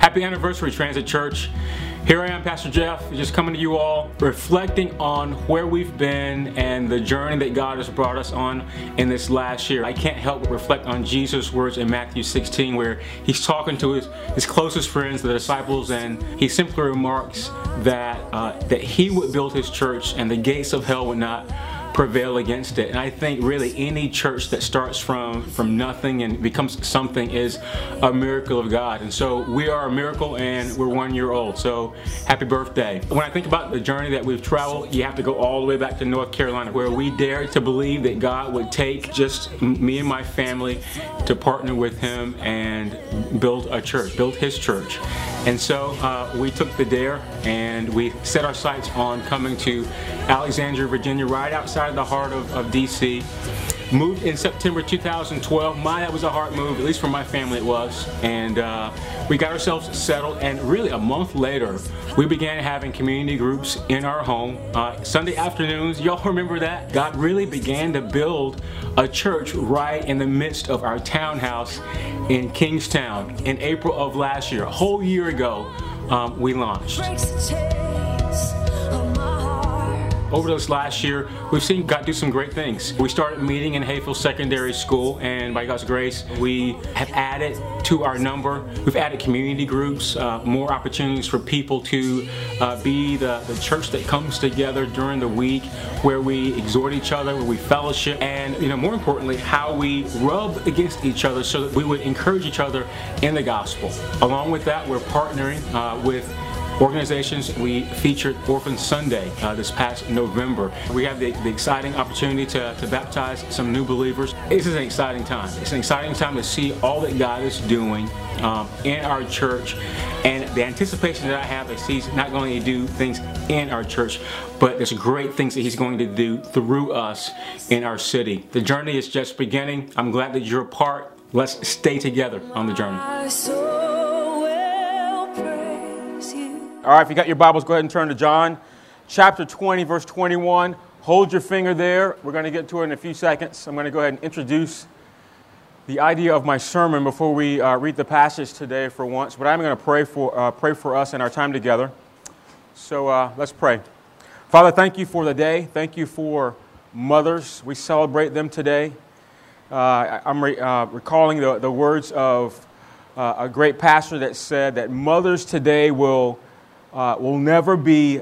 Happy anniversary, Transit Church. Here I am, Pastor Jeff, just coming to you all, reflecting on where we've been and the journey that God has brought us on in this last year. I can't help but reflect on Jesus' words in Matthew 16, where he's talking to his, his closest friends, the disciples, and he simply remarks that, uh, that he would build his church and the gates of hell would not prevail against it. And I think really any church that starts from from nothing and becomes something is a miracle of God. And so we are a miracle and we're one year old. So happy birthday. When I think about the journey that we've traveled, you have to go all the way back to North Carolina where we dared to believe that God would take just me and my family to partner with him and build a church, build his church. And so uh, we took the dare and we set our sights on coming to Alexandria, Virginia, right outside the heart of, of DC. Moved in September 2012. My, that was a hard move, at least for my family it was. And uh, we got ourselves settled, and really a month later, we began having community groups in our home. Uh, Sunday afternoons, y'all remember that? God really began to build a church right in the midst of our townhouse in Kingstowne in April of last year. A whole year ago, um, we launched over this last year, we've seen God do some great things. We started meeting in Hayfield Secondary School, and by God's grace, we have added to our number. We've added community groups, uh, more opportunities for people to uh, be the, the church that comes together during the week, where we exhort each other, where we fellowship, and you know, more importantly, how we rub against each other so that we would encourage each other in the gospel. Along with that, we're partnering uh, with organizations. We featured Orphan Sunday uh, this past November. We have the, the exciting opportunity to, to baptize some new believers. This is an exciting time. It's an exciting time to see all that God is doing um, in our church and the anticipation that I have that He's not going to do things in our church, but there's great things that He's going to do through us in our city. The journey is just beginning. I'm glad that you're a part. Let's stay together on the journey. All right, if you got your Bibles, go ahead and turn to John chapter 20, verse 21. Hold your finger there. We're going to get to it in a few seconds. I'm going to go ahead and introduce the idea of my sermon before we uh, read the passage today for once. But I'm going to pray for, uh, pray for us in our time together. So uh, let's pray. Father, thank you for the day. Thank you for mothers. We celebrate them today. Uh, I'm re- uh, recalling the, the words of uh, a great pastor that said that mothers today will uh, will never be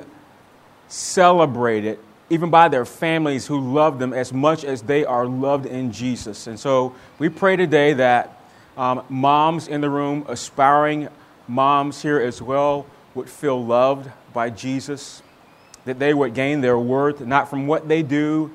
celebrated, even by their families who love them as much as they are loved in Jesus. And so we pray today that um, moms in the room, aspiring moms here as well, would feel loved by Jesus, that they would gain their worth not from what they do,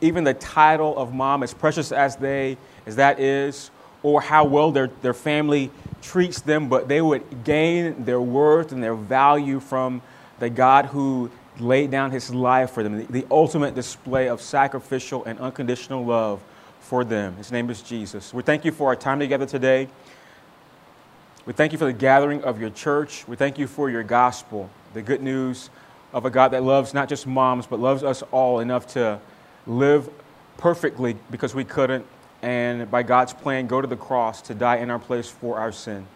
even the title of mom, as precious as they as that is, or how well their, their family treats them, but they would gain their worth and their value from the God who laid down his life for them, the, the ultimate display of sacrificial and unconditional love for them. His name is Jesus. We thank you for our time together today. We thank you for the gathering of your church. We thank you for your gospel, the good news of a God that loves not just moms, but loves us all enough to live perfectly because we couldn't and by God's plan, go to the cross to die in our place for our sin.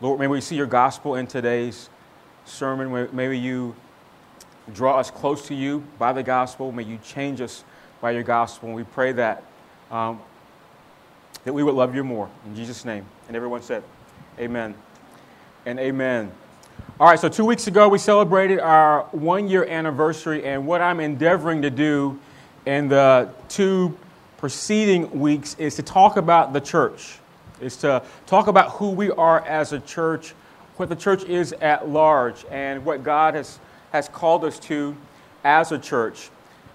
Lord, may we see your gospel in today's sermon. May you draw us close to you by the gospel. May you change us by your gospel. And we pray that, um, that we would love you more. In Jesus' name. And everyone said, Amen and amen. All right, so two weeks ago we celebrated our one year anniversary, and what I'm endeavoring to do in the two preceding weeks is to talk about the church, is to talk about who we are as a church, what the church is at large, and what God has, has called us to as a church.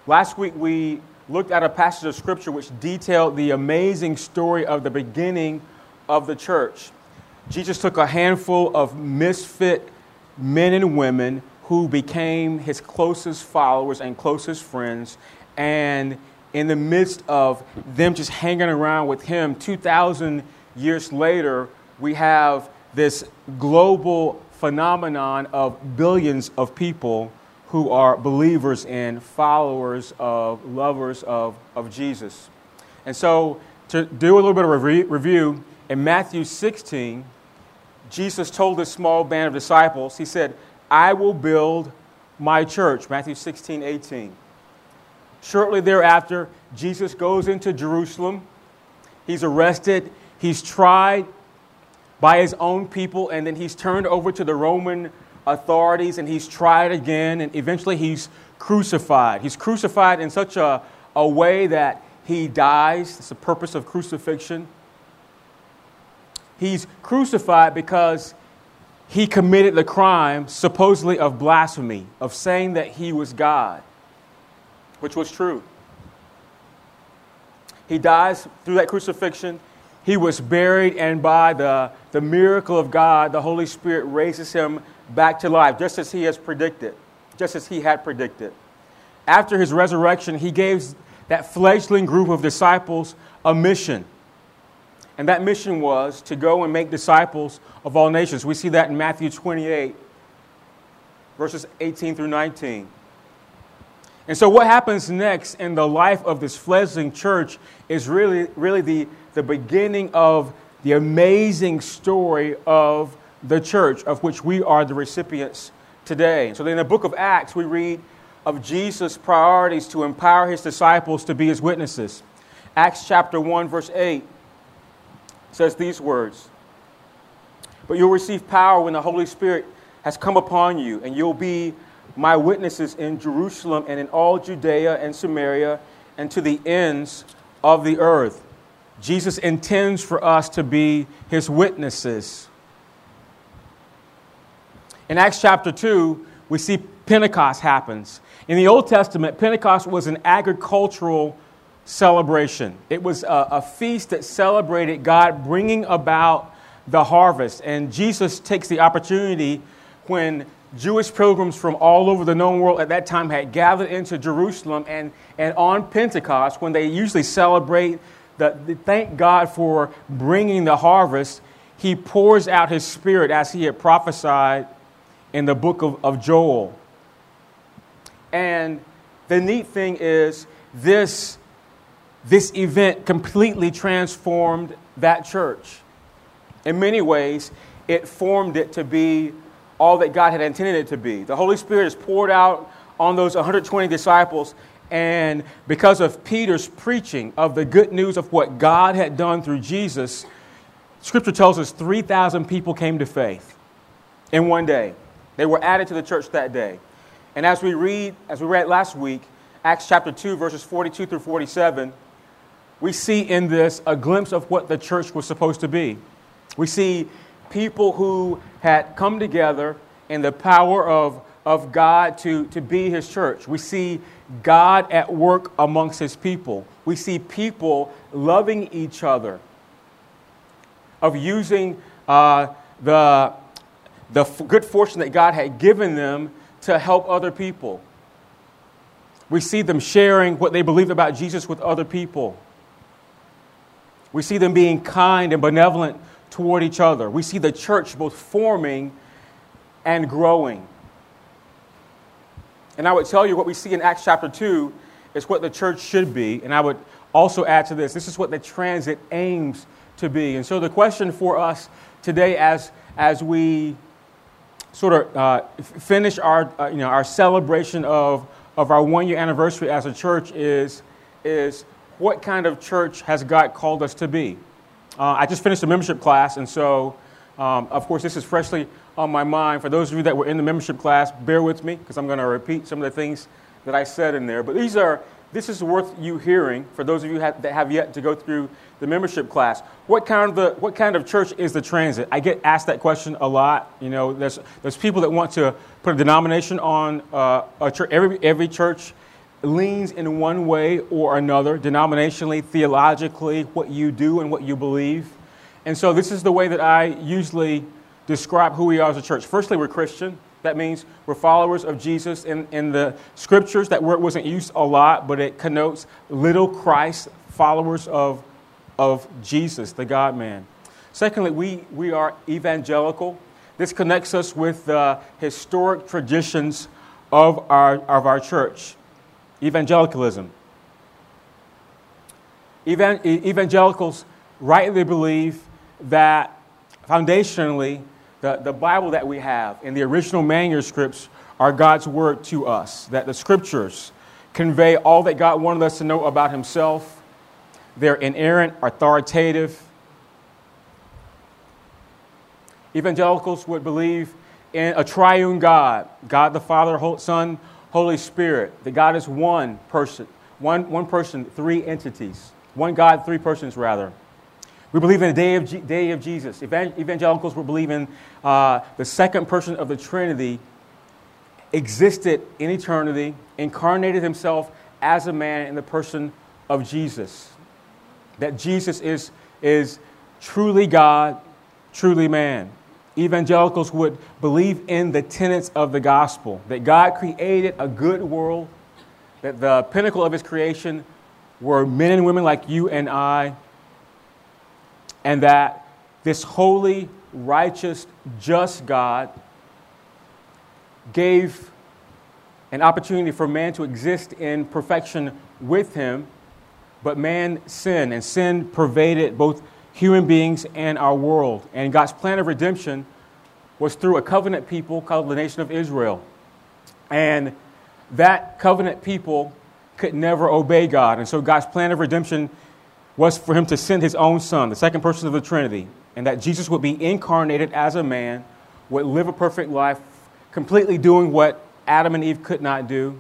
Last week we looked at a passage of scripture which detailed the amazing story of the beginning of the church. Jesus took a handful of misfit men and women who became his closest followers and closest friends, and in the midst of them just hanging around with him, 2,000 years later, we have this global phenomenon of billions of people who are believers and followers of, lovers of, of Jesus. And so, to do a little bit of review, in Matthew 16, Jesus told this small band of disciples, He said, I will build my church. Matthew 16, 18. Shortly thereafter, Jesus goes into Jerusalem. He's arrested, he's tried by his own people, and then he's turned over to the Roman authorities and he's tried again, and eventually he's crucified. He's crucified in such a, a way that he dies. It's the purpose of crucifixion. He's crucified because he committed the crime, supposedly of blasphemy, of saying that he was God, which was true. He dies through that crucifixion. He was buried, and by the, the miracle of God, the Holy Spirit raises him back to life, just as he has predicted, just as he had predicted. After his resurrection, he gave that fledgling group of disciples a mission. And that mission was to go and make disciples of all nations. We see that in Matthew 28, verses 18 through 19. And so, what happens next in the life of this fledgling church is really, really the, the beginning of the amazing story of the church, of which we are the recipients today. So, in the book of Acts, we read of Jesus' priorities to empower his disciples to be his witnesses. Acts chapter 1, verse 8 says these words But you'll receive power when the Holy Spirit has come upon you, and you'll be my witnesses in Jerusalem and in all Judea and Samaria and to the ends of the earth. Jesus intends for us to be his witnesses. In Acts chapter 2, we see Pentecost happens. In the Old Testament, Pentecost was an agricultural celebration. It was a, a, feast that celebrated God bringing about the harvest. And Jesus takes the opportunity when Jewish pilgrims from all over the known world at that time had gathered into Jerusalem, and, and on Pentecost, when they usually celebrate the, the thank God for bringing the harvest, he pours out his spirit as he had prophesied in the book of, of Joel. And the neat thing is, this this event completely transformed that church. In many ways, it formed it to be all that God had intended it to be. The Holy Spirit is poured out on those 120 disciples, and because of Peter's preaching of the good news of what God had done through Jesus, Scripture tells us 3,000 people came to faith in one day. They were added to the church that day. And as we read, as we read last week, Acts chapter 2, verses 42 through 47, we see in this a glimpse of what the church was supposed to be. We see people who had come together in the power of, of God to, to be his church. We see God at work amongst his people. We see people loving each other, of using uh, the, the good fortune that God had given them to help other people. We see them sharing what they believe about Jesus with other people. We see them being kind and benevolent toward each other. We see the church both forming and growing. And I would tell you what we see in Acts chapter 2 is what the church should be. And I would also add to this this is what the transit aims to be. And so the question for us today, as, as we sort of uh, finish our, uh, you know, our celebration of, of our one year anniversary as a church, is, is what kind of church has God called us to be? Uh, I just finished a membership class, and so, um, of course, this is freshly on my mind. For those of you that were in the membership class, bear with me because I'm going to repeat some of the things that I said in there. But these are, this is worth you hearing for those of you that have yet to go through the membership class. What kind of, the, what kind of church is the transit? I get asked that question a lot. You know, there's, there's people that want to put a denomination on uh, a church. Every, every church leans in one way or another, denominationally, theologically, what you do and what you believe. And so this is the way that I usually describe who we are as a church. Firstly, we're Christian. That means we're followers of Jesus. In, in the scriptures, that word wasn't used a lot, but it connotes little Christ, followers of, of Jesus, the God man. Secondly, we, we are evangelical. This connects us with the historic traditions of our, of our church evangelicalism. evangelicals rightly believe that foundationally the, the Bible that we have and the original manuscripts are God's word to us, that the scriptures convey all that God wanted us to know about Himself. They're inerrant, authoritative. Evangelicals would believe in a triune God God the Father, Son, Holy Spirit. That God is one person, one, one person, three entities. One God, three persons, rather. We believe in the day of, day of Jesus. Evangelicals will believe in uh, the second person of the Trinity existed in eternity, incarnated himself as a man in the person of Jesus. That Jesus is, is truly God, truly man. Evangelicals would believe in the tenets of the gospel that God created a good world, that the pinnacle of his creation were men and women like you and I, and that this holy, righteous, just God gave an opportunity for man to exist in perfection with him, but man sinned, and sin pervaded both human beings and our world. And God's plan of redemption was through a covenant people called the nation of Israel. And that covenant people could never obey God. And so God's plan of redemption was for him to send his own son, the second person of the Trinity, and that Jesus would be incarnated as a man, would live a perfect life, completely doing what Adam and Eve could not do,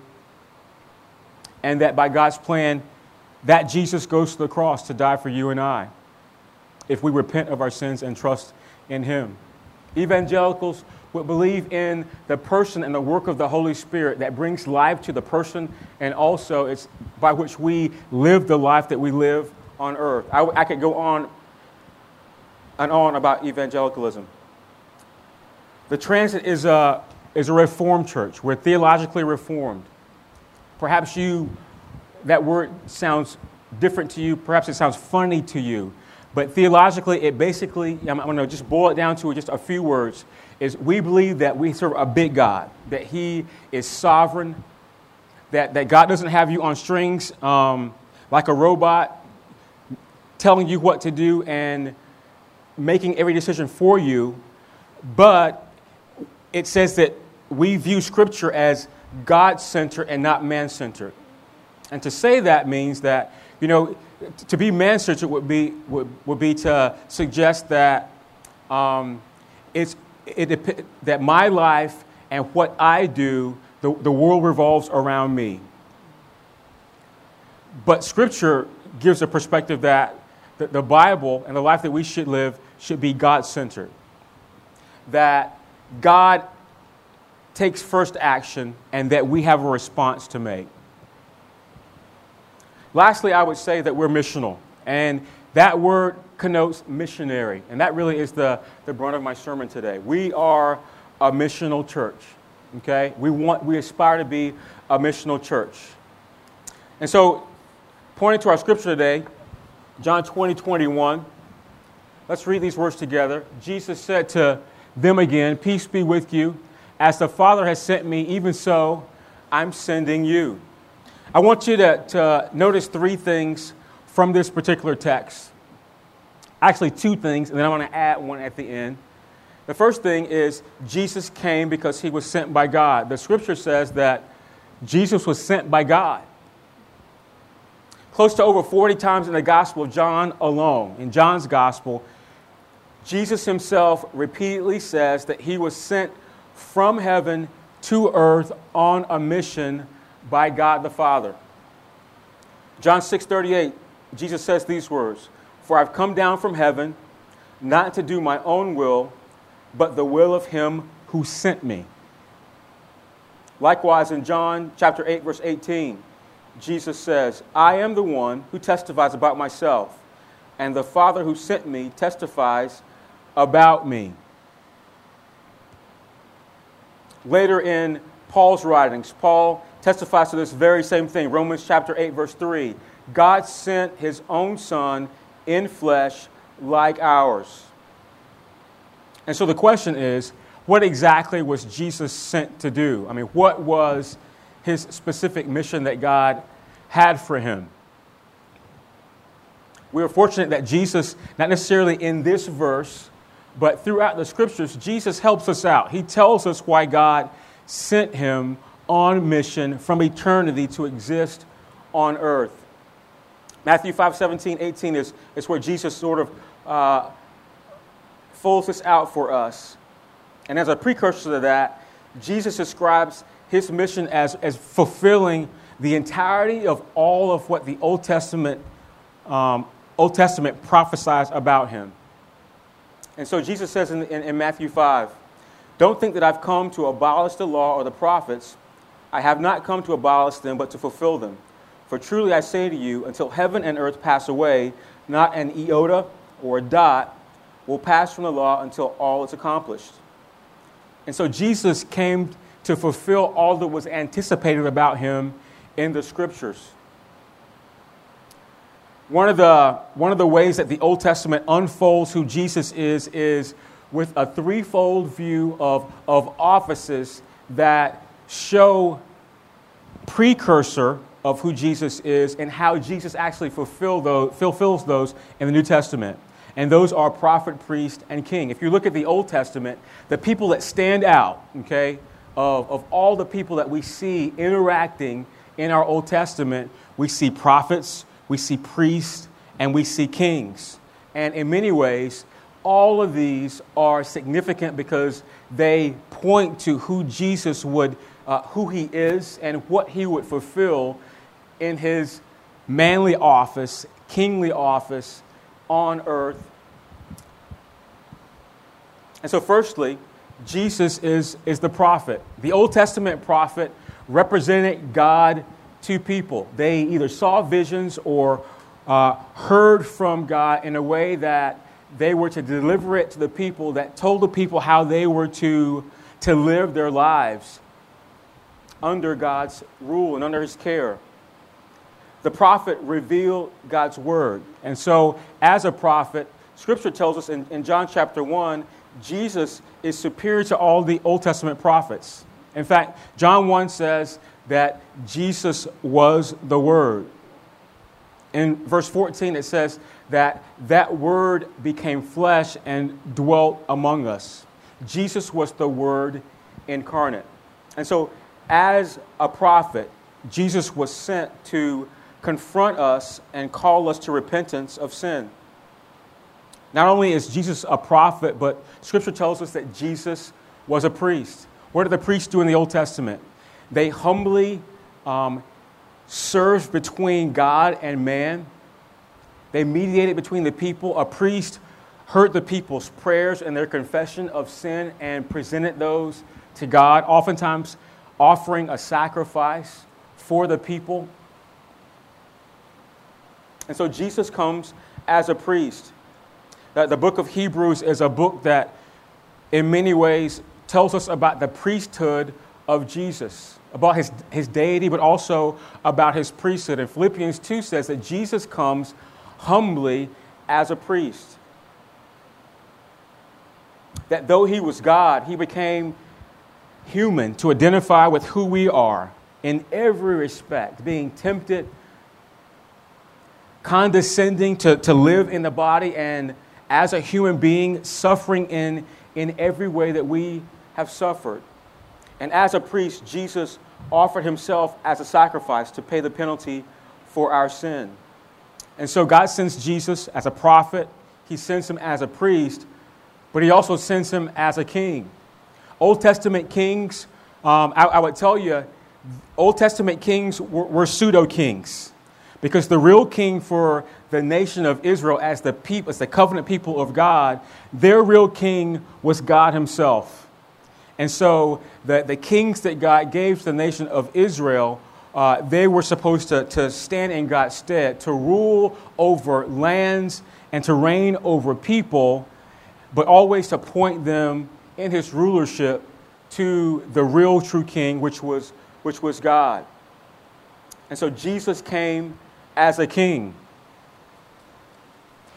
and that by God's plan, that Jesus goes to the cross to die for you and I if we repent of our sins and trust in Him. Evangelicals would believe in the person and the work of the Holy Spirit that brings life to the person and also it's by which we live the life that we live on earth. I, I could go on and on about evangelicalism. The transit is a, is a reformed church. We're theologically reformed. Perhaps you, that word sounds different to you. Perhaps it sounds funny to you. But theologically, it basically, I'm, going to just boil it down to just a few words, is we believe that we serve a big God, that He is sovereign, that, that God doesn't have you on strings um, like a robot telling you what to do and making every decision for you, but it says that we view Scripture as God centered and not man centered. And to say that means that, you know, to be man centered would be, would, would be to suggest that um, it's, it, that my life and what I do, the, the world revolves around me. But Scripture gives a perspective that the, the Bible and the life that we should live should be God centered. That God takes first action and that we have a response to make. Lastly, I would say that we're missional. And that word connotes missionary. And that really is the, the brunt of my sermon today. We are a missional church. Okay? We, want, we aspire to be a missional church. And so, pointing to our scripture today, John 20, 21. Let's read these words together. Jesus said to them again, Peace be with you. As the Father has sent me, even so I'm sending you. I want you to, to notice three things from this particular text. Actually, two things, and then I'm going to add one at the end. The first thing is Jesus came because he was sent by God. The scripture says that Jesus was sent by God. Close to over 40 times in the Gospel of John alone, in John's Gospel, Jesus himself repeatedly says that he was sent from heaven to earth on a mission by God the Father. John 6:38, Jesus says these words, "For I've come down from heaven not to do my own will, but the will of him who sent me." Likewise in John chapter 8 verse 18, Jesus says, I am the one who testifies about myself, and the Father who sent me testifies about me. Later in Paul's writings, Paul testifies to this very same thing. Romans chapter 8, verse 3. God sent his own Son in flesh like ours. And so the question is what exactly was Jesus sent to do? I mean, what was his specific mission that God had for him. We are fortunate that Jesus, not necessarily in this verse, but throughout the scriptures, Jesus helps us out. He tells us why God sent him on mission from eternity to exist on earth. Matthew 5 17, 18 is, is where Jesus sort of uh, folds this out for us. And as a precursor to that, Jesus describes his mission as, as fulfilling the entirety of all of what the Old Testament, um, Old Testament prophesies about him. And so Jesus says in, in, in Matthew 5, Don't think that I've come to abolish the law or the prophets. I have not come to abolish them, but to fulfill them. For truly I say to you, until heaven and earth pass away, not an iota or a dot will pass from the law until all is accomplished. And so Jesus came to fulfill all that was anticipated about him in the scriptures. One of, the, one of the ways that the Old Testament unfolds who Jesus is is with a threefold view of, of offices that show precursor of who Jesus is and how Jesus actually fulfill those, fulfills those in the New Testament. And those are prophet, priest, and king. If you look at the Old Testament, the people that stand out, okay, of, of all the people that we see interacting in our Old Testament, we see prophets, we see priests, and we see kings. And in many ways, all of these are significant because they point to who Jesus would, uh, who he is, and what he would fulfill in his manly office, kingly office on earth. And so, firstly, Jesus is, is the prophet. The Old Testament prophet represented God to people. They either saw visions or uh, heard from God in a way that they were to deliver it to the people, that told the people how they were to, to live their lives under God's rule and under His care. The prophet revealed God's word. And so, as a prophet, Scripture tells us in, in John chapter 1 Jesus is superior to all the Old Testament prophets. In fact, John 1 says that Jesus was the Word. In verse 14, it says that that Word became flesh and dwelt among us. Jesus was the Word incarnate. And so, as a prophet, Jesus was sent to confront us and call us to repentance of sin. Not only is Jesus a prophet, but Scripture tells us that Jesus was a priest. What did the priests do in the Old Testament? They humbly um, served between God and man. They mediated between the people. A priest heard the people's prayers and their confession of sin and presented those to God, oftentimes offering a sacrifice for the people. And so Jesus comes as a priest the book of Hebrews is a book that, in many ways, tells us about the priesthood of Jesus, about his, his deity, but also about his priesthood. And Philippians 2 says that Jesus comes humbly as a priest. That though he was God, he became human to identify with who we are in every respect, being tempted, condescending to, to live in the body, and as a human being, suffering in, in every way that we have suffered. And as a priest, Jesus offered himself as a sacrifice to pay the penalty for our sin. And so God sends Jesus as a prophet, he sends him as a priest, but he also sends him as a king. Old Testament kings, um, I, I, would tell you, Old Testament kings were, were pseudo kings. Because the real king for the nation of Israel, as the people, as the covenant people of God, their real king was God Himself. And so the, the kings that God gave to the nation of Israel, uh, they were supposed to, to stand in God's stead, to rule over lands and to reign over people, but always to point them in his rulership to the real true king, which was, which was God. And so Jesus came as a king.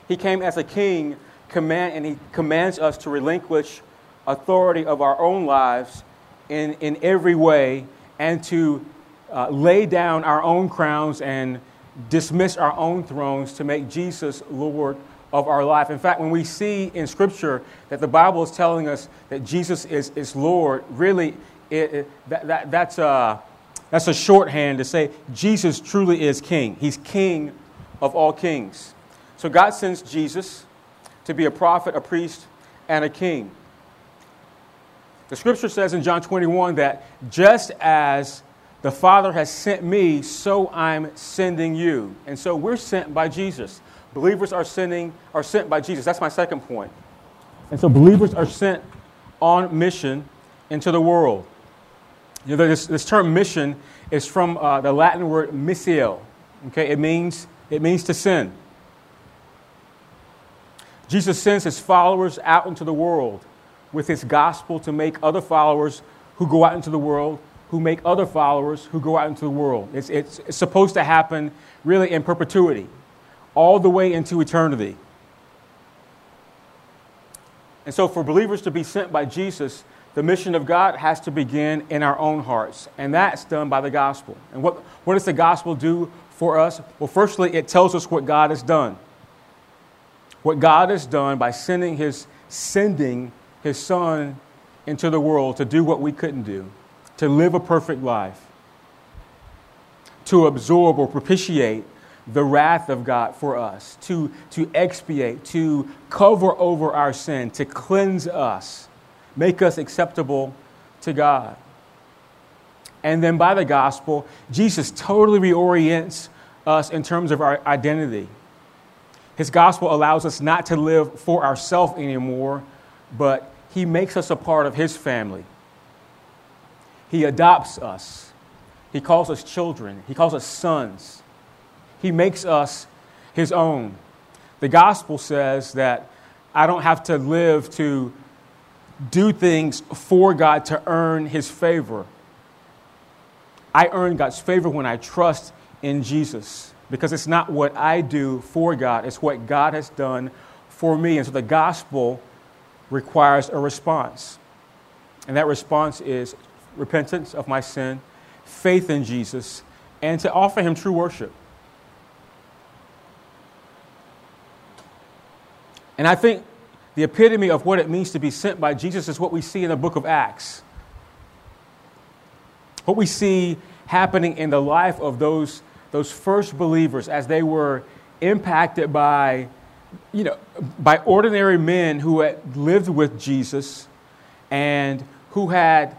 He came as a king, command, and he commands us to relinquish authority of our own lives in, in every way and to uh, lay down our own crowns and dismiss our own thrones to make Jesus Lord of our life. In fact, when we see in Scripture that the Bible is telling us that Jesus is, is Lord, really, it, it, that, that, that's, a, that's a shorthand to say Jesus truly is King. He's King of all kings. So God sends Jesus to be a prophet, a priest, and a king. The scripture says in John 21 that just as the Father has sent me, so I'm sending you. And so we're sent by Jesus. Believers are sending are sent by Jesus. That's my second point. And so believers are sent on mission into the world. You know, this, this term mission is from uh, the Latin word missio. Okay, it means it means to send. Jesus sends his followers out into the world with his gospel to make other followers who go out into the world, who make other followers who go out into the world. It's, it's, it's supposed to happen really in perpetuity all the way into eternity. And so, for believers to be sent by Jesus, the mission of God has to begin in our own hearts, and that's done by the gospel. And what, what does the gospel do for us? Well, firstly, it tells us what God has done. What God has done by sending his, sending his Son into the world to do what we couldn't do, to live a perfect life, to absorb or propitiate the wrath of God for us, to, to expiate, to cover over our sin, to cleanse us, make us acceptable to God. And then by the gospel, Jesus totally reorients us in terms of our identity. His gospel allows us not to live for ourselves anymore, but he makes us a part of his family. He adopts us. He calls us children. He calls us sons. He makes us his own. The gospel says that I don't have to live to do things for God to earn his favor. I earn God's favor when I trust in Jesus because it's not what I do for God, it's what God has done for me. And so the gospel requires a response. And that response is repentance of my sin, faith in Jesus, and to offer him true worship. And I think the epitome of what it means to be sent by Jesus is what we see in the book of Acts. What we see happening in the life of those, those first believers as they were impacted by, you know, by ordinary men who had lived with Jesus and who had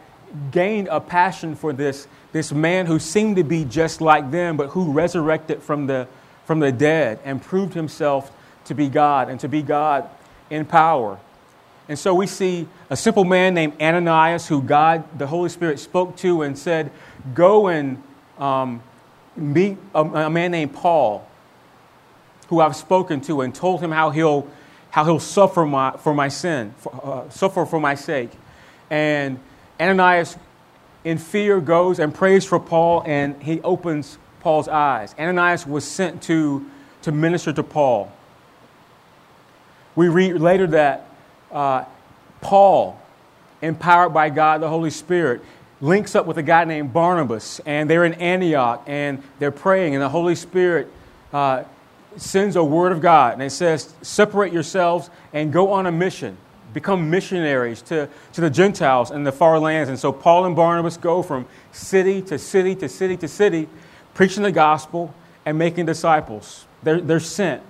gained a passion for this, this man who seemed to be just like them, but who resurrected from the, from the dead and proved himself to be God and to be God in power. And so we see a simple man named Ananias who God, the Holy Spirit, spoke to and said, Go and um, meet a, a, man named Paul, who I've spoken to, and told him how he'll, how he'll suffer my, for my sin, for, uh, suffer for my sake. And Ananias, in fear, goes and prays for Paul, and he opens Paul's eyes. Ananias was sent to, to minister to Paul. We read later that uh, Paul, empowered by God the Holy Spirit, links up with a guy named Barnabas, and they're in Antioch, and they're praying, and the Holy Spirit uh, sends a word of God, and it says, Separate yourselves and go on a mission. Become missionaries to, to the Gentiles in the far lands. And so Paul and Barnabas go from city to city to city to city, preaching the gospel and making disciples. They're, they're sent.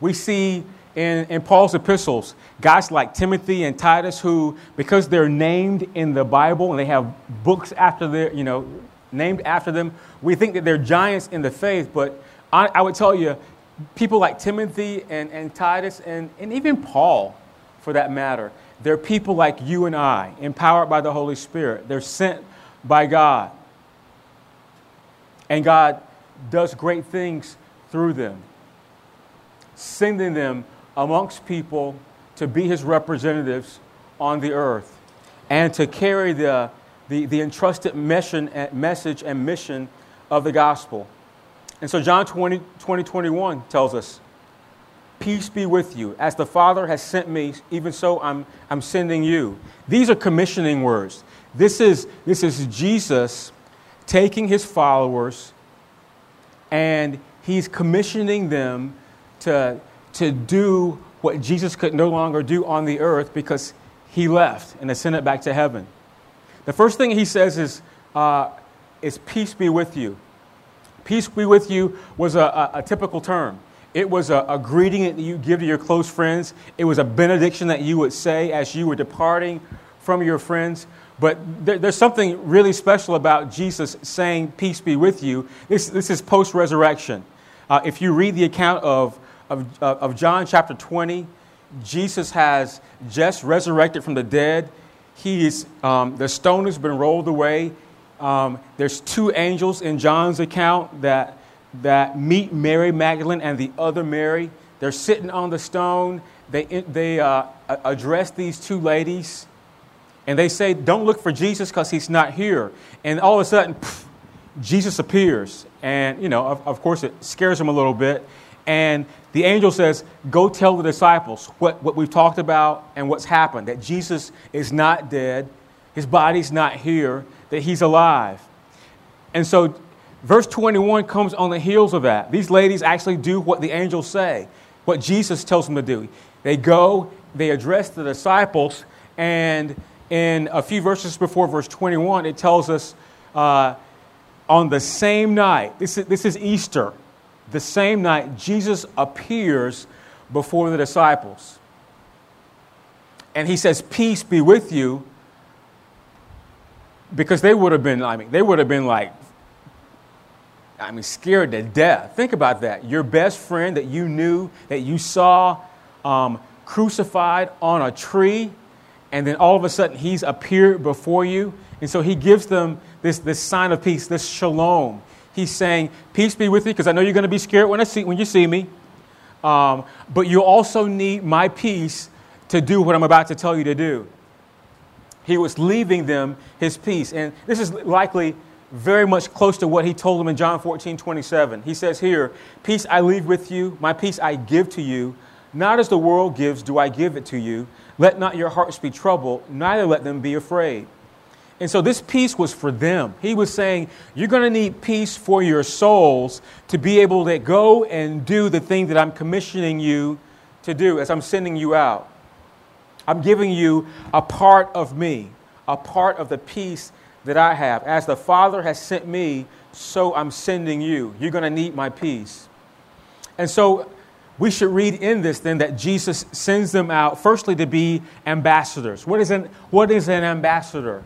We see in, in Paul's epistles guys like Timothy and Titus who, because they're named in the Bible and they have books after their, you know, named after them, we think that they're giants in the faith. But I, I would tell you, people like Timothy and, and Titus and, and even Paul, for that matter, they're people like you and I, empowered by the Holy Spirit. They're sent by God. And God does great things through them sending them amongst people to be his representatives on the earth and to carry the, the, the entrusted mission, eh, message and mission of the gospel. And so John 20, 20, 21 tells us, Peace be with you. As the Father has sent me, even so I'm, I'm sending you. These are commissioning words. This is, this is Jesus taking his followers and he's commissioning them to, to do what Jesus could no longer do on the earth because he left and ascended back to heaven. The first thing he says is, uh, is peace be with you. Peace be with you was a, a, a typical term. It was a, a, greeting that you give to your close friends. It was a benediction that you would say as you were departing from your friends. But there, there's something really special about Jesus saying, Peace be with you. This, this is post resurrection. Uh, if you read the account of, of, of John chapter 20, Jesus has just resurrected from the dead. He is, um, the stone has been rolled away. Um, there's two angels in John's account that, that meet Mary Magdalene and the other Mary. They're sitting on the stone. They, they uh, address these two ladies and they say, Don't look for Jesus because he's not here. And all of a sudden, pff, Jesus appears. And, you know, of, of course, it scares them a little bit. And the angel says, Go tell the disciples what, what we've talked about and what's happened that Jesus is not dead, his body's not here, that he's alive. And so, verse 21 comes on the heels of that. These ladies actually do what the angels say, what Jesus tells them to do. They go, they address the disciples, and in a few verses before verse 21, it tells us uh, on the same night, this is, this is Easter, the same night, Jesus appears before the disciples. And he says, Peace be with you. Because they would have been, I mean, they would have been like, I mean, scared to death. Think about that. Your best friend that you knew, that you saw um, crucified on a tree, and then all of a sudden he's appeared before you. And so he gives them this, this sign of peace, this shalom. He's saying, Peace be with you, because I know you're going to be scared when, I see, when you see me. Um, but you also need my peace to do what I'm about to tell you to do. He was leaving them his peace. And this is likely very much close to what he told them in John 14, 27. He says here, Peace I leave with you, my peace I give to you. Not as the world gives, do I give it to you. Let not your hearts be troubled, neither let them be afraid. And so this peace was for them. He was saying, You're going to need peace for your souls to be able to go and do the thing that I'm commissioning you to do as I'm sending you out. I'm giving you a part of me, a part of the peace that I have. As the Father has sent me, so I'm sending you. You're going to need my peace. And so we should read in this then that Jesus sends them out, firstly, to be ambassadors. What is an, what is an ambassador?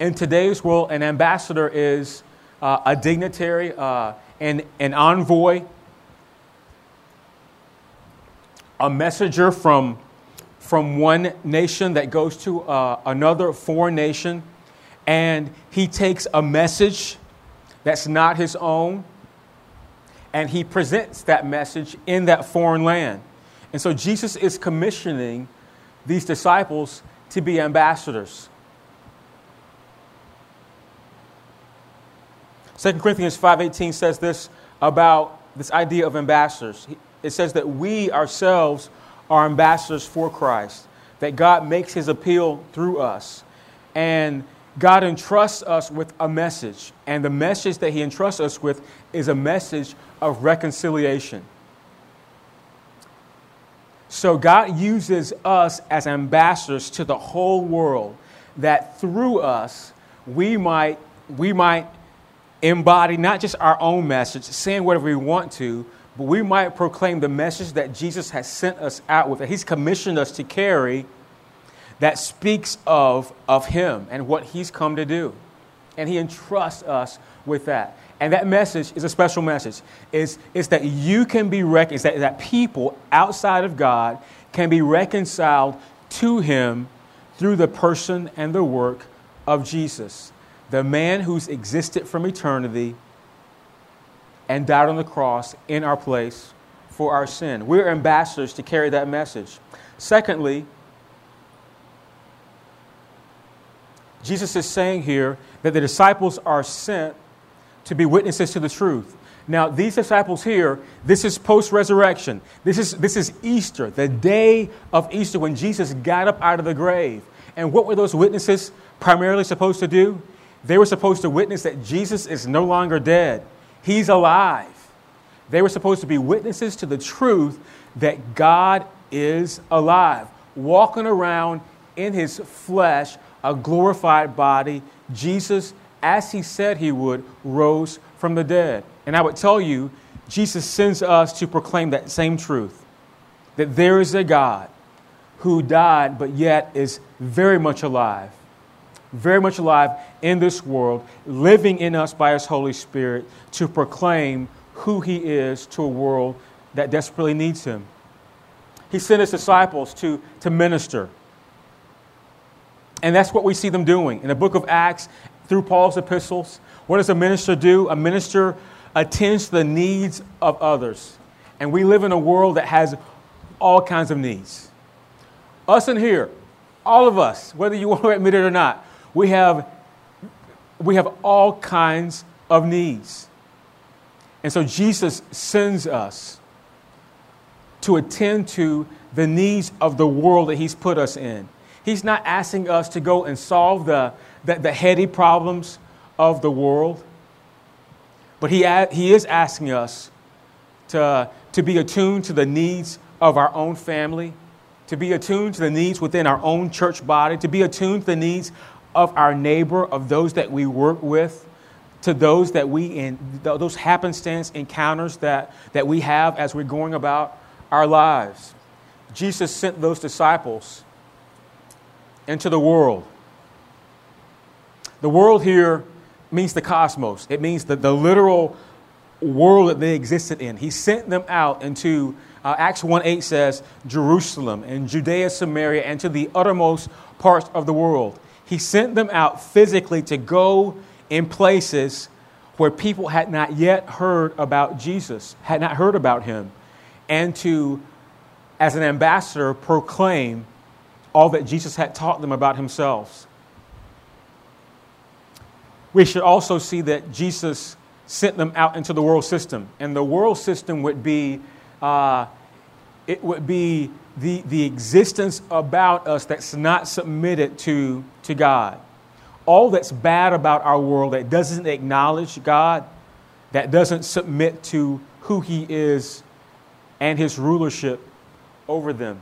In today's world, an ambassador is uh, a dignitary, uh, an, an envoy, a messenger from, from one nation that goes to uh, another foreign nation, and he takes a message that's not his own and he presents that message in that foreign land. And so Jesus is commissioning these disciples to be ambassadors. 2 Corinthians 5:18 says this about this idea of ambassadors. It says that we ourselves are ambassadors for Christ, that God makes his appeal through us. And God entrusts us with a message, and the message that He entrusts us with is a message of reconciliation. So God uses us as ambassadors to the whole world, that through us we might, we might embody not just our own message, saying whatever we want to, but we might proclaim the message that Jesus has sent us out with, that He's commissioned us to carry that speaks of, of Him and what He's come to do. And He entrusts us with that. And that message is a special message. It's, it's that you can be reconciled, that, that people outside of God can be reconciled to Him through the person and the work of Jesus, the man who's existed from eternity and died on the cross in our place for our sin. We're ambassadors to carry that message. Secondly, Jesus is saying here that the disciples are sent to be witnesses to the truth. Now, these disciples here, this is post resurrection. This is, this is Easter, the day of Easter when Jesus got up out of the grave. And what were those witnesses primarily supposed to do? They were supposed to witness that Jesus is no longer dead, He's alive. They were supposed to be witnesses to the truth that God is alive, walking around in his flesh, a glorified body. Jesus, as he said he would, rose from the dead. And I would tell you, Jesus sends us to proclaim that same truth that there is a God who died but yet is very much alive, very much alive in this world, living in us by his Holy Spirit to proclaim who he is to a world that desperately needs him. He sent his disciples to, to minister. And that's what we see them doing. In the book of Acts, through Paul's epistles, what does a minister do? A minister attends to the needs of others. And we live in a world that has all kinds of needs. Us in here, all of us, whether you want to admit it or not, we have, we have all kinds of needs. And so Jesus sends us to attend to the needs of the world that He's put us in. He's not asking us to go and solve the, the, the heady problems of the world, but he, he is asking us to, to be attuned to the needs of our own family, to be attuned to the needs within our own church body, to be attuned to the needs of our neighbor, of those that we work with, to those that we in those happenstance encounters that, that we have as we're going about our lives. Jesus sent those disciples into the world. The world here means the cosmos, it means the, the literal world that they existed in. He sent them out into, uh, Acts 1 8 says, Jerusalem and Judea, Samaria, and to the uttermost parts of the world. He sent them out physically to go in places where people had not yet heard about Jesus, had not heard about him, and to, as an ambassador, proclaim all that Jesus had taught them about himself. We should also see that Jesus sent them out into the world system, and the world system would be uh, it would be the, the existence about us that's not submitted to, to God. All that's bad about our world that doesn't acknowledge God, that doesn't submit to who He is and His rulership over them.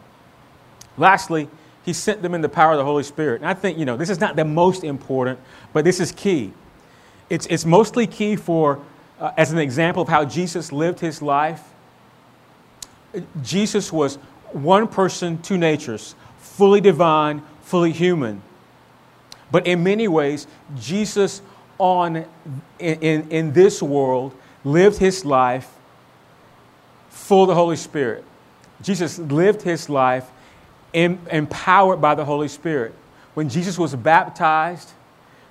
Lastly, he sent them in the power of the Holy Spirit. And I think, you know, this is not the most important, but this is key. It's, it's mostly key for, uh, as an example of how Jesus lived his life. Jesus was one person, two natures, fully divine, fully human. But in many ways, Jesus on, in, in, in this world lived his life full of the Holy Spirit. Jesus lived his life empowered by the Holy Spirit. When Jesus was baptized,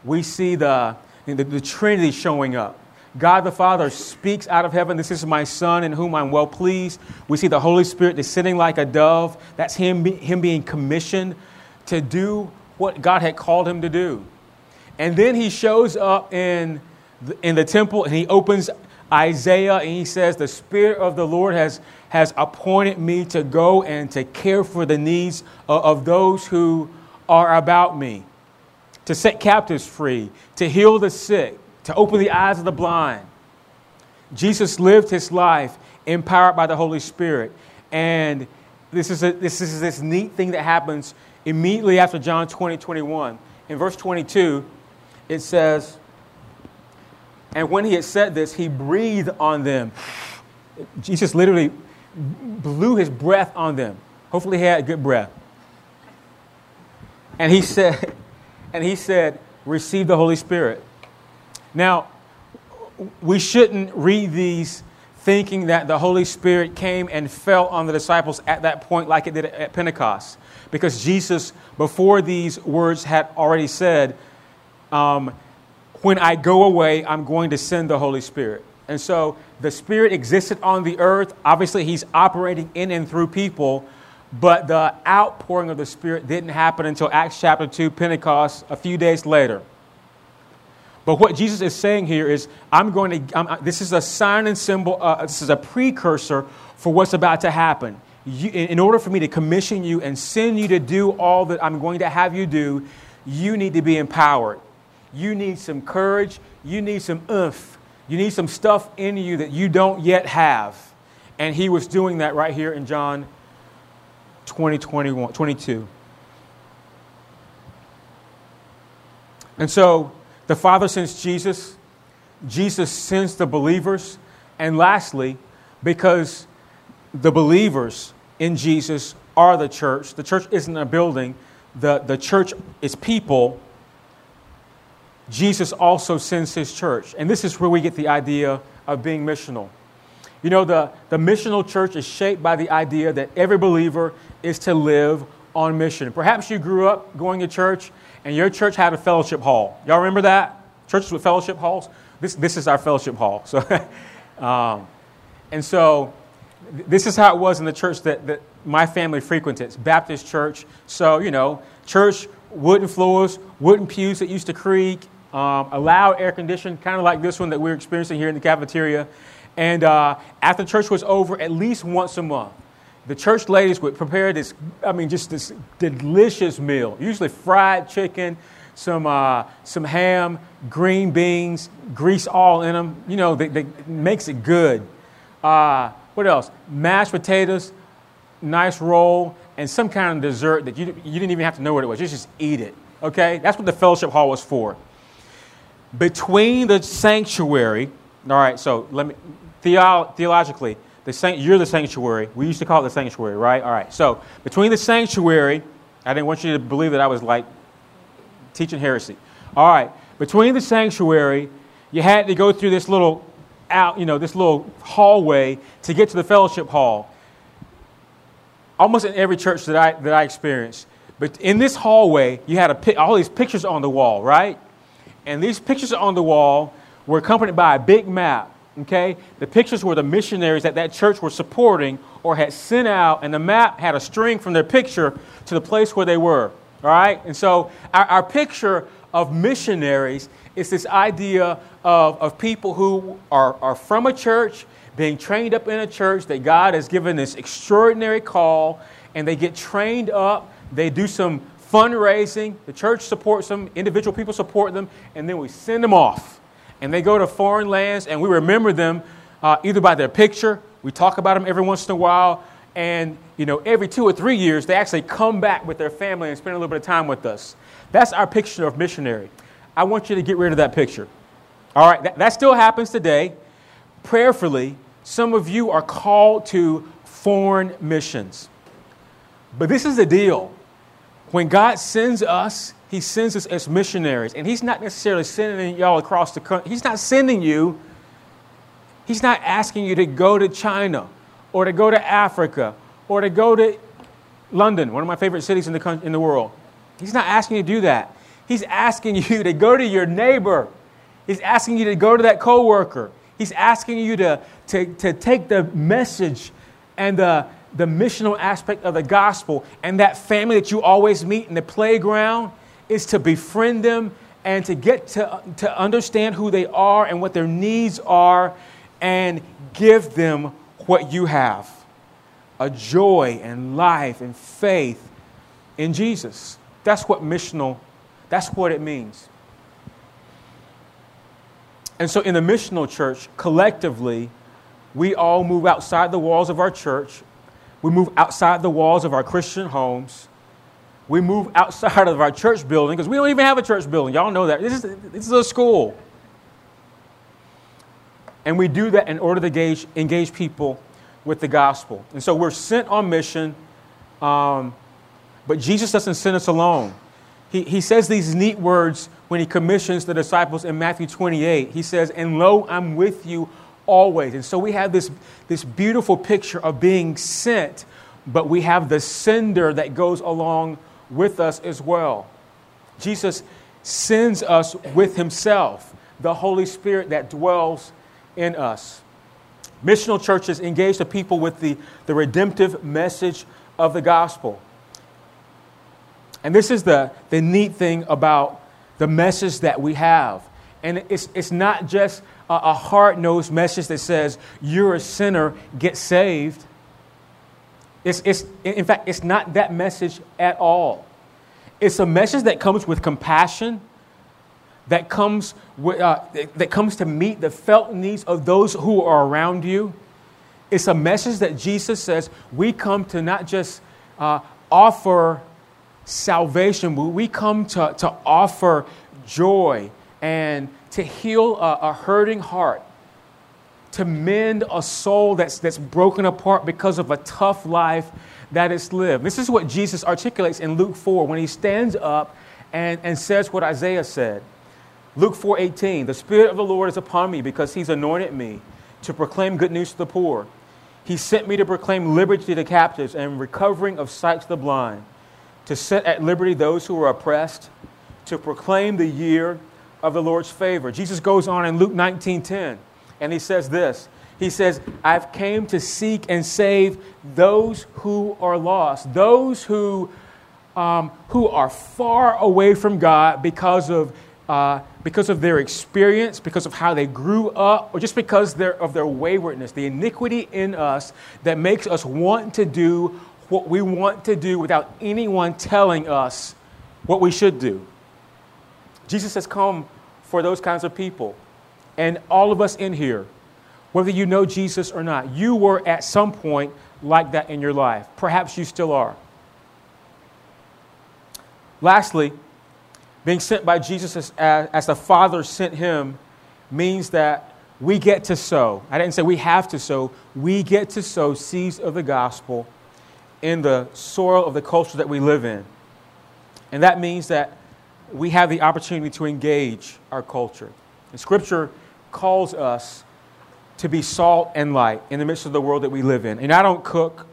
we see the, the, the Trinity showing up. God the Father speaks out of heaven, This is my Son in whom I'm well pleased. We see the Holy Spirit descending like a dove. That's him, him being commissioned to do what God had called him to do. And then he shows up in the, in the temple and he opens Isaiah and he says, The Spirit of the Lord has has appointed me to go and to care for the needs of, of those who are about me, to set captives free, to heal the sick, to open the eyes of the blind. Jesus lived his life empowered by the Holy Spirit. And this is, a, this is this neat thing that happens immediately after John 20, 21. In verse 22, it says, And when he had said this, he breathed on them. Jesus literally blew his breath on them. Hopefully, he had good breath. And he said, and he said, receive the Holy Spirit. Now, we shouldn't read these thinking that the Holy Spirit came and fell on the disciples at that point like it did at Pentecost. Because Jesus, before these words, had already said, um, When I go away, I'm going to send the Holy Spirit. And so the Spirit existed on the earth. Obviously, He's operating in and through people, but the outpouring of the Spirit didn't happen until Acts chapter 2, Pentecost, a few days later. But what Jesus is saying here is, I'm going to, I'm, this is a sign and symbol, uh, this is a precursor for what's about to happen. You, in, order for me to commission you and send you to do all that I'm going to have you do, you need to be empowered. You need some courage. You need some oomph You need some stuff in you that you don't yet have. And he was doing that right here in John 20, 21, 22. And so the Father sends Jesus, Jesus sends the believers, and lastly, because the believers in Jesus are the church, the church isn't a building, the, the church is people. Jesus also sends his church. And this is where we get the idea of being missional. You know, the, the missional church is shaped by the idea that every believer is to live on mission. Perhaps you grew up going to church and your church had a fellowship hall. Y'all remember that? Churches with fellowship halls? This, this is our fellowship hall. So, um, and so this is how it was in the church that, that my family frequented. It's Baptist church. So, you know, church, wooden floors, wooden pews that used to creak, um, a loud air condition, kind of like this one that we're experiencing here in the cafeteria. And uh, after church was over, at least once a month, the church ladies would prepare this, I mean, just this delicious meal, usually fried chicken, some, uh, some ham, green beans, grease all in them. You know, that makes it good. Uh, what else? Mashed potatoes, nice roll, and some kind of dessert that you, you didn't even have to know what it was. You just eat it. Okay? That's what the fellowship hall was for. Between the sanctuary, all right, so let me, theo- theologically, the san- you're the sanctuary. We used to call it the sanctuary, right? All right. So between the sanctuary, I didn't want you to believe that I was like teaching heresy. All right. Between the sanctuary, you had to go through this little out, you know, this little hallway to get to the fellowship hall. Almost in every church that I that I experienced, but in this hallway, you had a, all these pictures on the wall, right? And these pictures on the wall were accompanied by a big map Okay? The pictures were the missionaries that that church were supporting or had sent out, and the map had a string from their picture to the place where they were. All right? And so our, our picture of missionaries is this idea of, of people who are, are from a church, being trained up in a church that God has given this extraordinary call, and they get trained up, they do some fundraising, the church supports them, individual people support them, and then we send them off and they go to foreign lands, and we remember them uh, either by their picture, we talk about them every once in a while, and you know, every two or three years, they actually come back with their family and spend a little bit of time with us. That's our picture of missionary. I want you to get rid of that picture. All right, that, that still happens today. Prayerfully, some of you are called to foreign missions. But this is the deal. When God sends us, he sends us as missionaries. And He's not necessarily sending y'all across the country. He's not sending you, He's not asking you to go to China or to go to Africa or to go to London, one of my favorite cities in the, in the world. He's not asking you to do that. He's asking you to go to your neighbor. He's asking you to go to that coworker. He's asking you to, to, to take the message and the, the missional aspect of the gospel and that family that you always meet in the playground is to befriend them and to get to, to understand who they are and what their needs are and give them what you have a joy and life and faith in Jesus. That's what missional, that's what it means. And so in the missional church, collectively, we all move outside the walls of our church. We move outside the walls of our Christian homes we move outside of our church building because we don't even have a church building. Y'all know that. This is, this is a school. And we do that in order to engage, engage people with the gospel. And so we're sent on mission, um, but Jesus doesn't send us alone. He, he says these neat words when he commissions the disciples in Matthew 28. He says, And lo, I'm with you always. And so we have this, this beautiful picture of being sent, but we have the sender that goes along with us as well. Jesus sends us with himself, the Holy Spirit that dwells in us. Missional churches engage the people with the, the redemptive message of the gospel. And this is the, the neat thing about the message that we have. And it's, it's not just a, a hard nosed message that says, you're a sinner, get saved. It's, it's, in fact, it's not that message at all. It's a message that comes with compassion, that comes, with, uh, that comes to meet the felt needs of those who are around you. It's a message that Jesus says we come to not just uh, offer salvation, we come to, to offer joy and to heal a, a hurting heart, to mend a soul that's, that's broken apart because of a tough life that is lived. This is what Jesus articulates in Luke 4 when he stands up and, and says what Isaiah said. Luke 4:18, the Spirit of the Lord is upon me because He's anointed me to proclaim good news to the poor. He sent me to proclaim liberty to the captives and recovering of sight to the blind, to set at liberty those who are oppressed, to proclaim the year of the Lord's favor. Jesus goes on in Luke 19:10, and he says this. He says, I've came to seek and save those who are lost, those who, um, who are far away from God because of uh, because of their experience, because of how they grew up, or just because of their waywardness, the iniquity in us that makes us want to do what we want to do without anyone telling us what we should do. Jesus has come for those kinds of people. And all of us in here, whether you know Jesus or not, you were at some point like that in your life. Perhaps you still are. Lastly, being sent by Jesus as, as, the Father sent him means that we get to sow. I didn't say we have to sow, we get to sow seeds of the gospel in the soil of the culture that we live in. And that means that we have the opportunity to engage our culture. And Scripture calls us to be salt and light in the midst of the world that we live in. And I don't cook,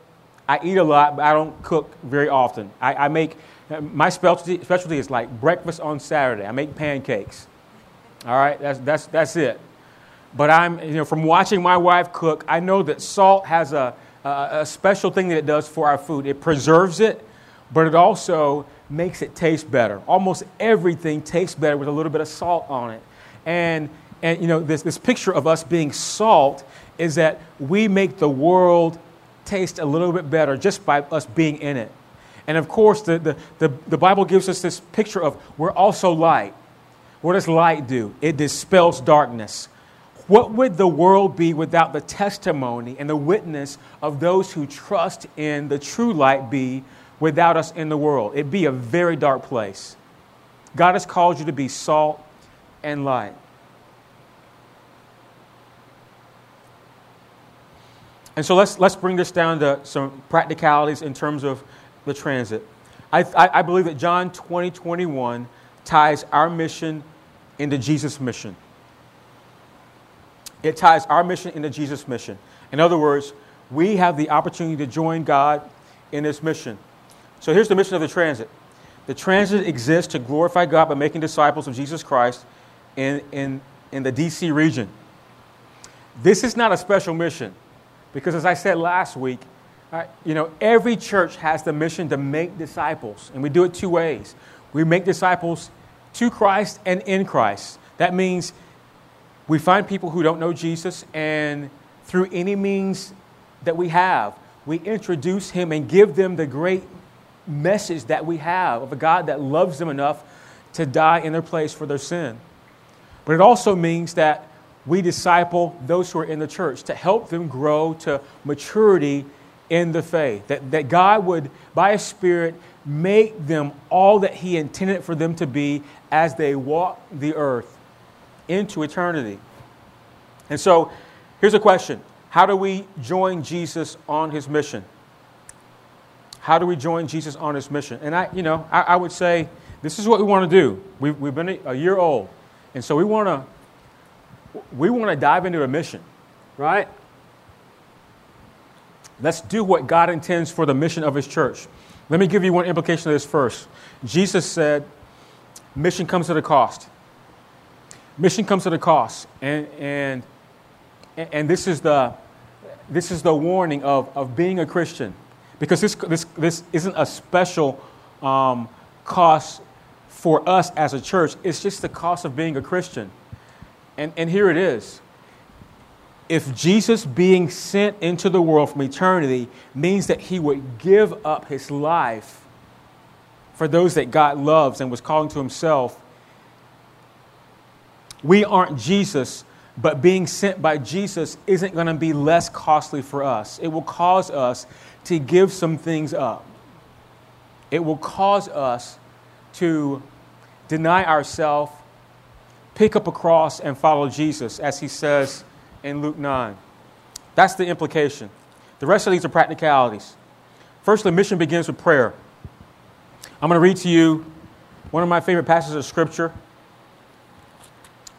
I eat a lot, but I don't cook very often. I, I make my specialty, specialty is like breakfast on Saturday. I make pancakes. All right, that's, that's, that's it. But I'm, you know, from watching my wife cook, I know that salt has a, a, a special thing that it does for our food. It preserves it, but it also makes it taste better. Almost everything tastes better with a little bit of salt on it. And, and you know, this, this picture of us being salt is that we make the world taste a little bit better just by us being in it. And of course, the, the, the, the, Bible gives us this picture of we're also light. What does light do? It dispels darkness. What would the world be without the testimony and the witness of those who trust in the true light be without us in the world? It'd be a very dark place. God has called you to be salt and light. And so let's, let's bring this down to some practicalities in terms of the transit. I, I, I believe that John 20, 21 ties our mission into Jesus' mission. It ties our mission into Jesus' mission. In other words, we have the opportunity to join God in this mission. So here's the mission of the transit the transit exists to glorify God by making disciples of Jesus Christ in, in, in the DC region. This is not a special mission because, as I said last week, uh, you know, every church has the mission to make disciples, and we do it two ways. We make disciples to Christ and in Christ. That means we find people who don't know Jesus, and through any means that we have, we introduce him and give them the great message that we have of a God that loves them enough to die in their place for their sin. But it also means that we disciple those who are in the church to help them grow to maturity in the faith. That, that God would, by His Spirit, make them all that He intended for them to be as they walk the earth into eternity. And so, here's a question How do we join Jesus on His mission? How do we join Jesus on His mission? And I, you know, I, I would say this is what we want to do. We've, we've been a year old, and so we want to we want to dive into a mission, right? Let's do what God intends for the mission of His church. Let me give you one implication of this first. Jesus said, mission comes at a cost. Mission comes at a cost. And, and, and this, is the, this is the warning of, of being a Christian. Because this, this, this isn't a special um, cost for us as a church, it's just the cost of being a Christian. And, and here it is if Jesus being sent into the world from eternity means that he would give up his life for those that God loves and was calling to himself, we aren't Jesus, but being sent by Jesus isn't going to be less costly for us. It will cause us to give some things up. It will cause us to deny ourselves, pick up a cross, and follow Jesus, as he says in Luke 9. That's the implication. The rest of these are practicalities. Firstly, mission begins with prayer. I'm going to read to you one of my favorite passages of Scripture.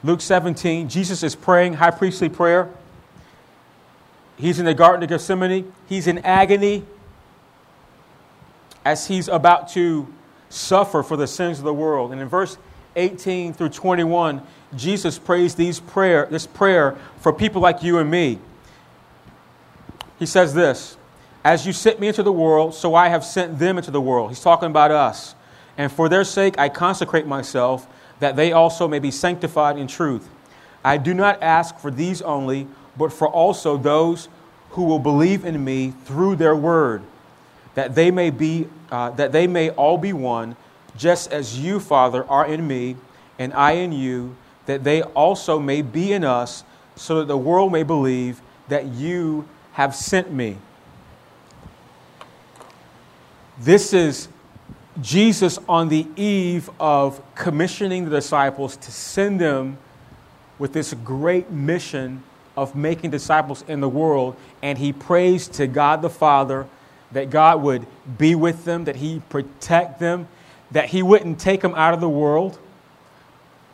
Luke 17, Jesus is praying high priestly prayer. He's in the Garden of Gethsemane. He's in agony as he's about to suffer for the sins of the world. And in verse 18 through 21, Jesus prays these prayer, this prayer for people like you and me. He says this As you sent me into the world, so I have sent them into the world. He's talking about us. And for their sake I consecrate myself, that they also may be sanctified in truth. I do not ask for these only, but for also those who will believe in me through their word, that they may be, uh, that they may all be one, just as you, Father, are in me, and I in you, that they also may be in us, so that the world may believe that you have sent me. This is Jesus on the eve of commissioning the disciples to send them with this great mission of making disciples in the world. And he prays to God the Father that God would be with them, that he protect them, that he wouldn't take them out of the world,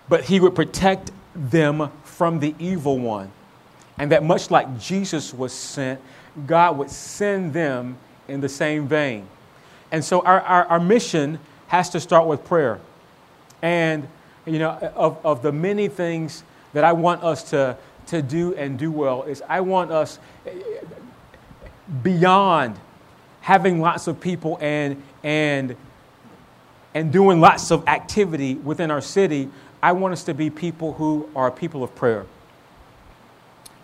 but he would protect them from the evil one. And that much like Jesus was sent, God would send them in the same vein. And so our, our, our mission has to start with prayer. And, you know, of, of the many things that I want us to, to do and do well, is I want us beyond having lots of people and, and, and doing lots of activity within our city, I want us to be people who are people of prayer.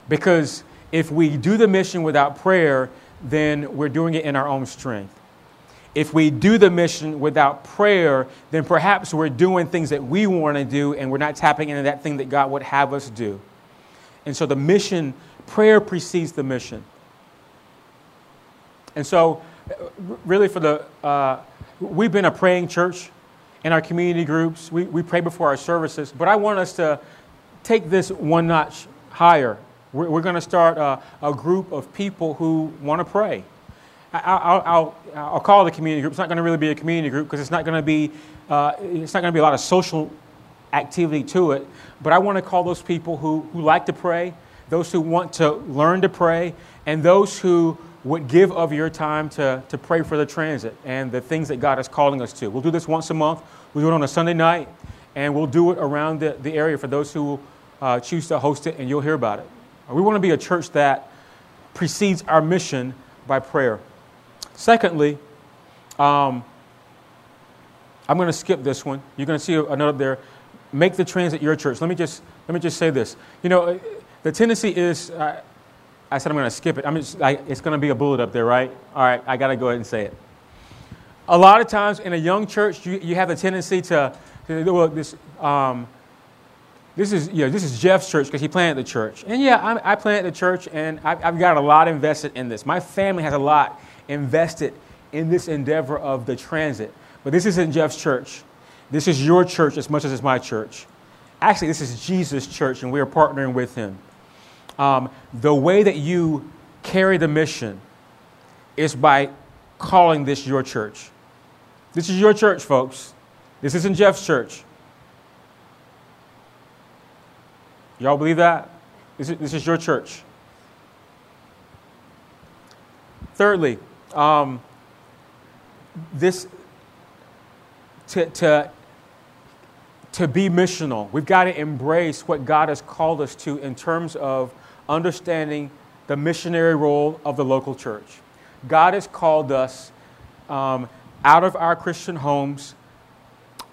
Because if we do the mission without prayer, then we're doing it in our own strength. If we do the mission without prayer, then perhaps we're doing things that we want to do and we're not tapping into that thing that God would have us do. And so the mission, prayer precedes the mission. And so, really, for the, uh, we've been a praying church in our community groups. We, we pray before our services, but I want us to take this one notch higher. We're, we're going to start a, a group of people who want to pray. I'll, I'll, I'll call it a community group. It's not going to really be a community group because it's not going to be uh, it's not going to be a lot of social activity to it. But I want to call those people who, who like to pray, those who want to learn to pray, and those who would give of your time to, to pray for the transit and the things that God is calling us to. We'll do this once a month. We'll do it on a Sunday night, and we'll do it around the, the area for those who uh, choose to host it, and you'll hear about it. We want to be a church that precedes our mission by prayer. Secondly, um, I'm going to skip this one. You're going to see another there. Make the transit your church. Let me just let me just say this. You know, the tendency is. Uh, I said I'm going to skip it. I'm just, I, it's going to be a bullet up there, right? All right, I got to go ahead and say it. A lot of times in a young church, you, you have a tendency to, to well, this, um, this is, you know, this is Jeff's church because he planted the church. And yeah, I, I planted the church and I've, I've got a lot invested in this. My family has a lot invested in this endeavor of the transit. But this isn't Jeff's church. This is your church as much as it's my church. Actually, this is Jesus' church, and we are partnering with him. Um, the way that you carry the mission is by calling this your church. This is your church, folks. This isn't Jeff's church. Y'all believe that? This is, this is your church. Thirdly, um, this to, to, to be missional, we've got to embrace what God has called us to in terms of understanding the missionary role of the local church. God has called us um, out of our Christian homes,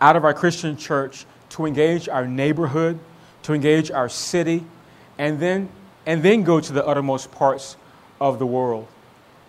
out of our Christian church, to engage our neighborhood, to engage our city, and then, and then go to the uttermost parts of the world.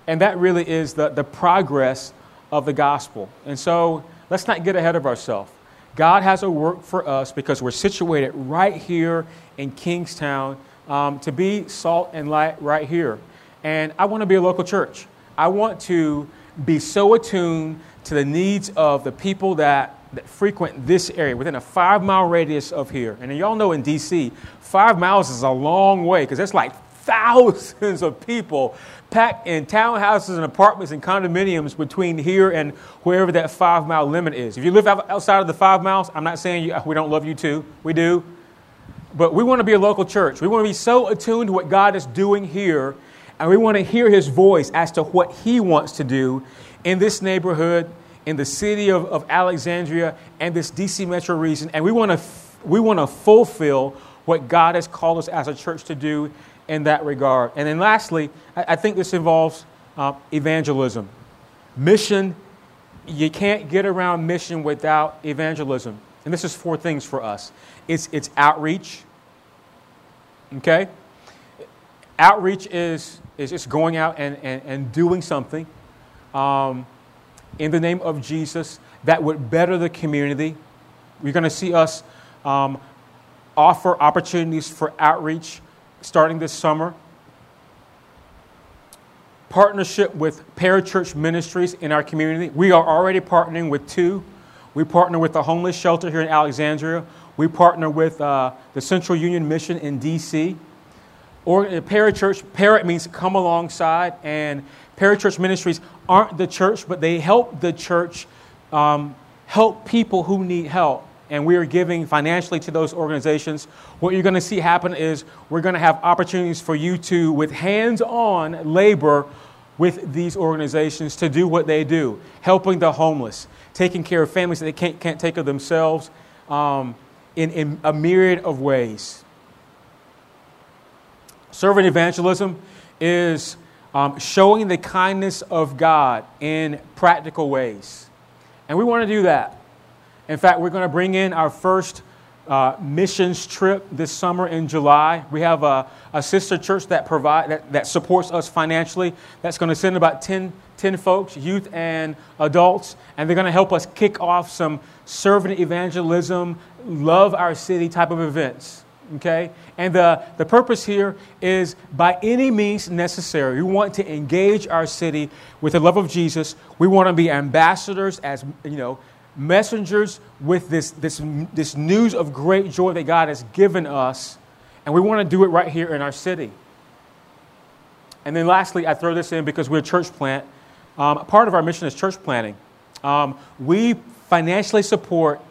And that really is the, the progress of the gospel. And so let's not get ahead of ourselves. God has a work for us because we're situated right here in Kingstowne um, to be salt and light right here. And I want to be a local church. I want to be so attuned to the needs of the people that, that frequent this area within a five mile radius of here. And y'all know in DC, five miles is a long way because that's like thousands of people packed in townhouses and apartments and condominiums between here and wherever that five mile limit is. If you live outside of the five miles, I'm not saying you, uh, we don't love you too. We do. But we want to be a local church. We want to be so attuned to what God is doing here, and we want to hear His voice as to what He wants to do in this neighborhood, in the city of, of Alexandria, and this DC metro region. And we want to, we want to fulfill what God has called us as a church to do in that regard. And then lastly, I, think this involves uh, evangelism. Mission, you can't get around mission without evangelism. And this is four things for us it's, it's outreach, okay? Outreach is, is just going out and, and, and doing something um, in the name of Jesus that would better the community. You're going to see us um, offer opportunities for outreach starting this summer. Partnership with Parachurch Ministries in our community. We are already partnering with two. We partner with the homeless shelter here in Alexandria. We partner with uh, the Central Union Mission in D.C. Or uh, Parachurch, para means come alongside, and Parachurch Ministries aren't the church, but they help the church um, help people who need help and we are giving financially to those organizations, what you're going to see happen is we're going to have opportunities for you to, with hands on labor with these organizations, to do what they do helping the homeless, taking care of families that they can't, can't take of themselves um, in, in a myriad of ways. Servant evangelism is um, showing the kindness of God in practical ways. And we want to do that. In fact, we're going to bring in our first uh, missions trip this summer in July. We have a, a sister church that, provide, that, that supports us financially that's going to send about 10, 10 folks, youth and adults, and they're going to help us kick off some servant evangelism, love our city type of events. Okay? And the, the purpose here is by any means necessary, we want to engage our city with the love of Jesus. We want to be ambassadors as, you know, messengers with this, this, this news of great joy that God has given us, and we want to do it right here in our city. And then lastly, I throw this in because we're a church plant. Um, part of our mission is church planting. Um, we financially support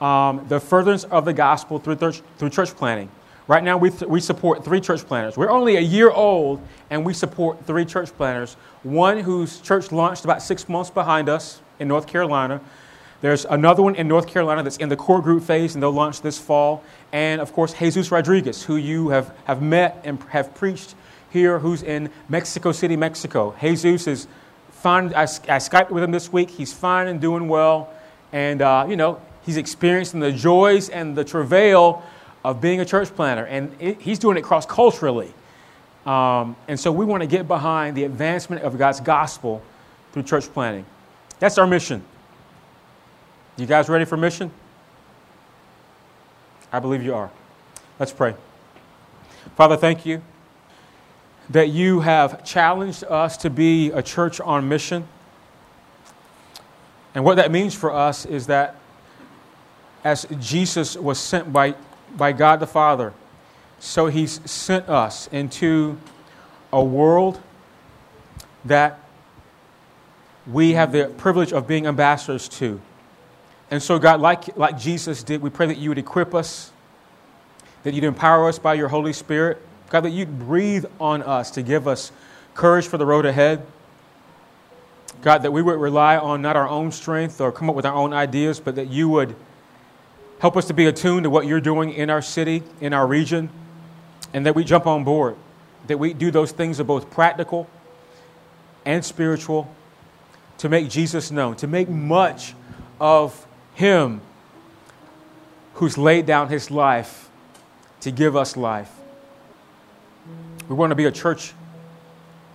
um, the furtherance of the gospel through, th- through church planting. Right now, we, th- we support three church planters. We're only a year old, and we support three church planters. One whose church launched about six months behind us in North Carolina. There's another one in North Carolina that's in the core group phase, and they'll launch this fall. And of course, Jesus Rodriguez, who you have, have met and have preached here, who's in Mexico City, Mexico. Jesus is fine. I, I Skyped with him this week. He's fine and doing well. And, uh, you know, he's experiencing the joys and the travail of being a church planner. And it, he's doing it cross culturally. Um, and so we want to get behind the advancement of God's gospel through church planting. That's our mission. You guys ready for mission? I believe you are. Let's pray. Father, thank you that you have challenged us to be a church on mission. And what that means for us is that as Jesus was sent by, by God the Father, so he's sent us into a world that we have the privilege of being ambassadors to. And so, God, like, like Jesus did, we pray that you would equip us, that you'd empower us by your Holy Spirit. God, that you'd breathe on us to give us courage for the road ahead. God, that we would rely on not our own strength or come up with our own ideas, but that you would help us to be attuned to what you're doing in our city, in our region, and that we jump on board. That we do those things that are both practical and spiritual to make Jesus known, to make much of him who's laid down his life to give us life. We want to be a church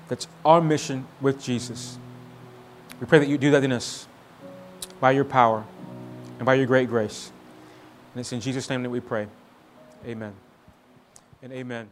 that's on mission with Jesus. We pray that you do that in us by your power. and by your great grace. And it's in Jesus' name that we pray. Amen and amen.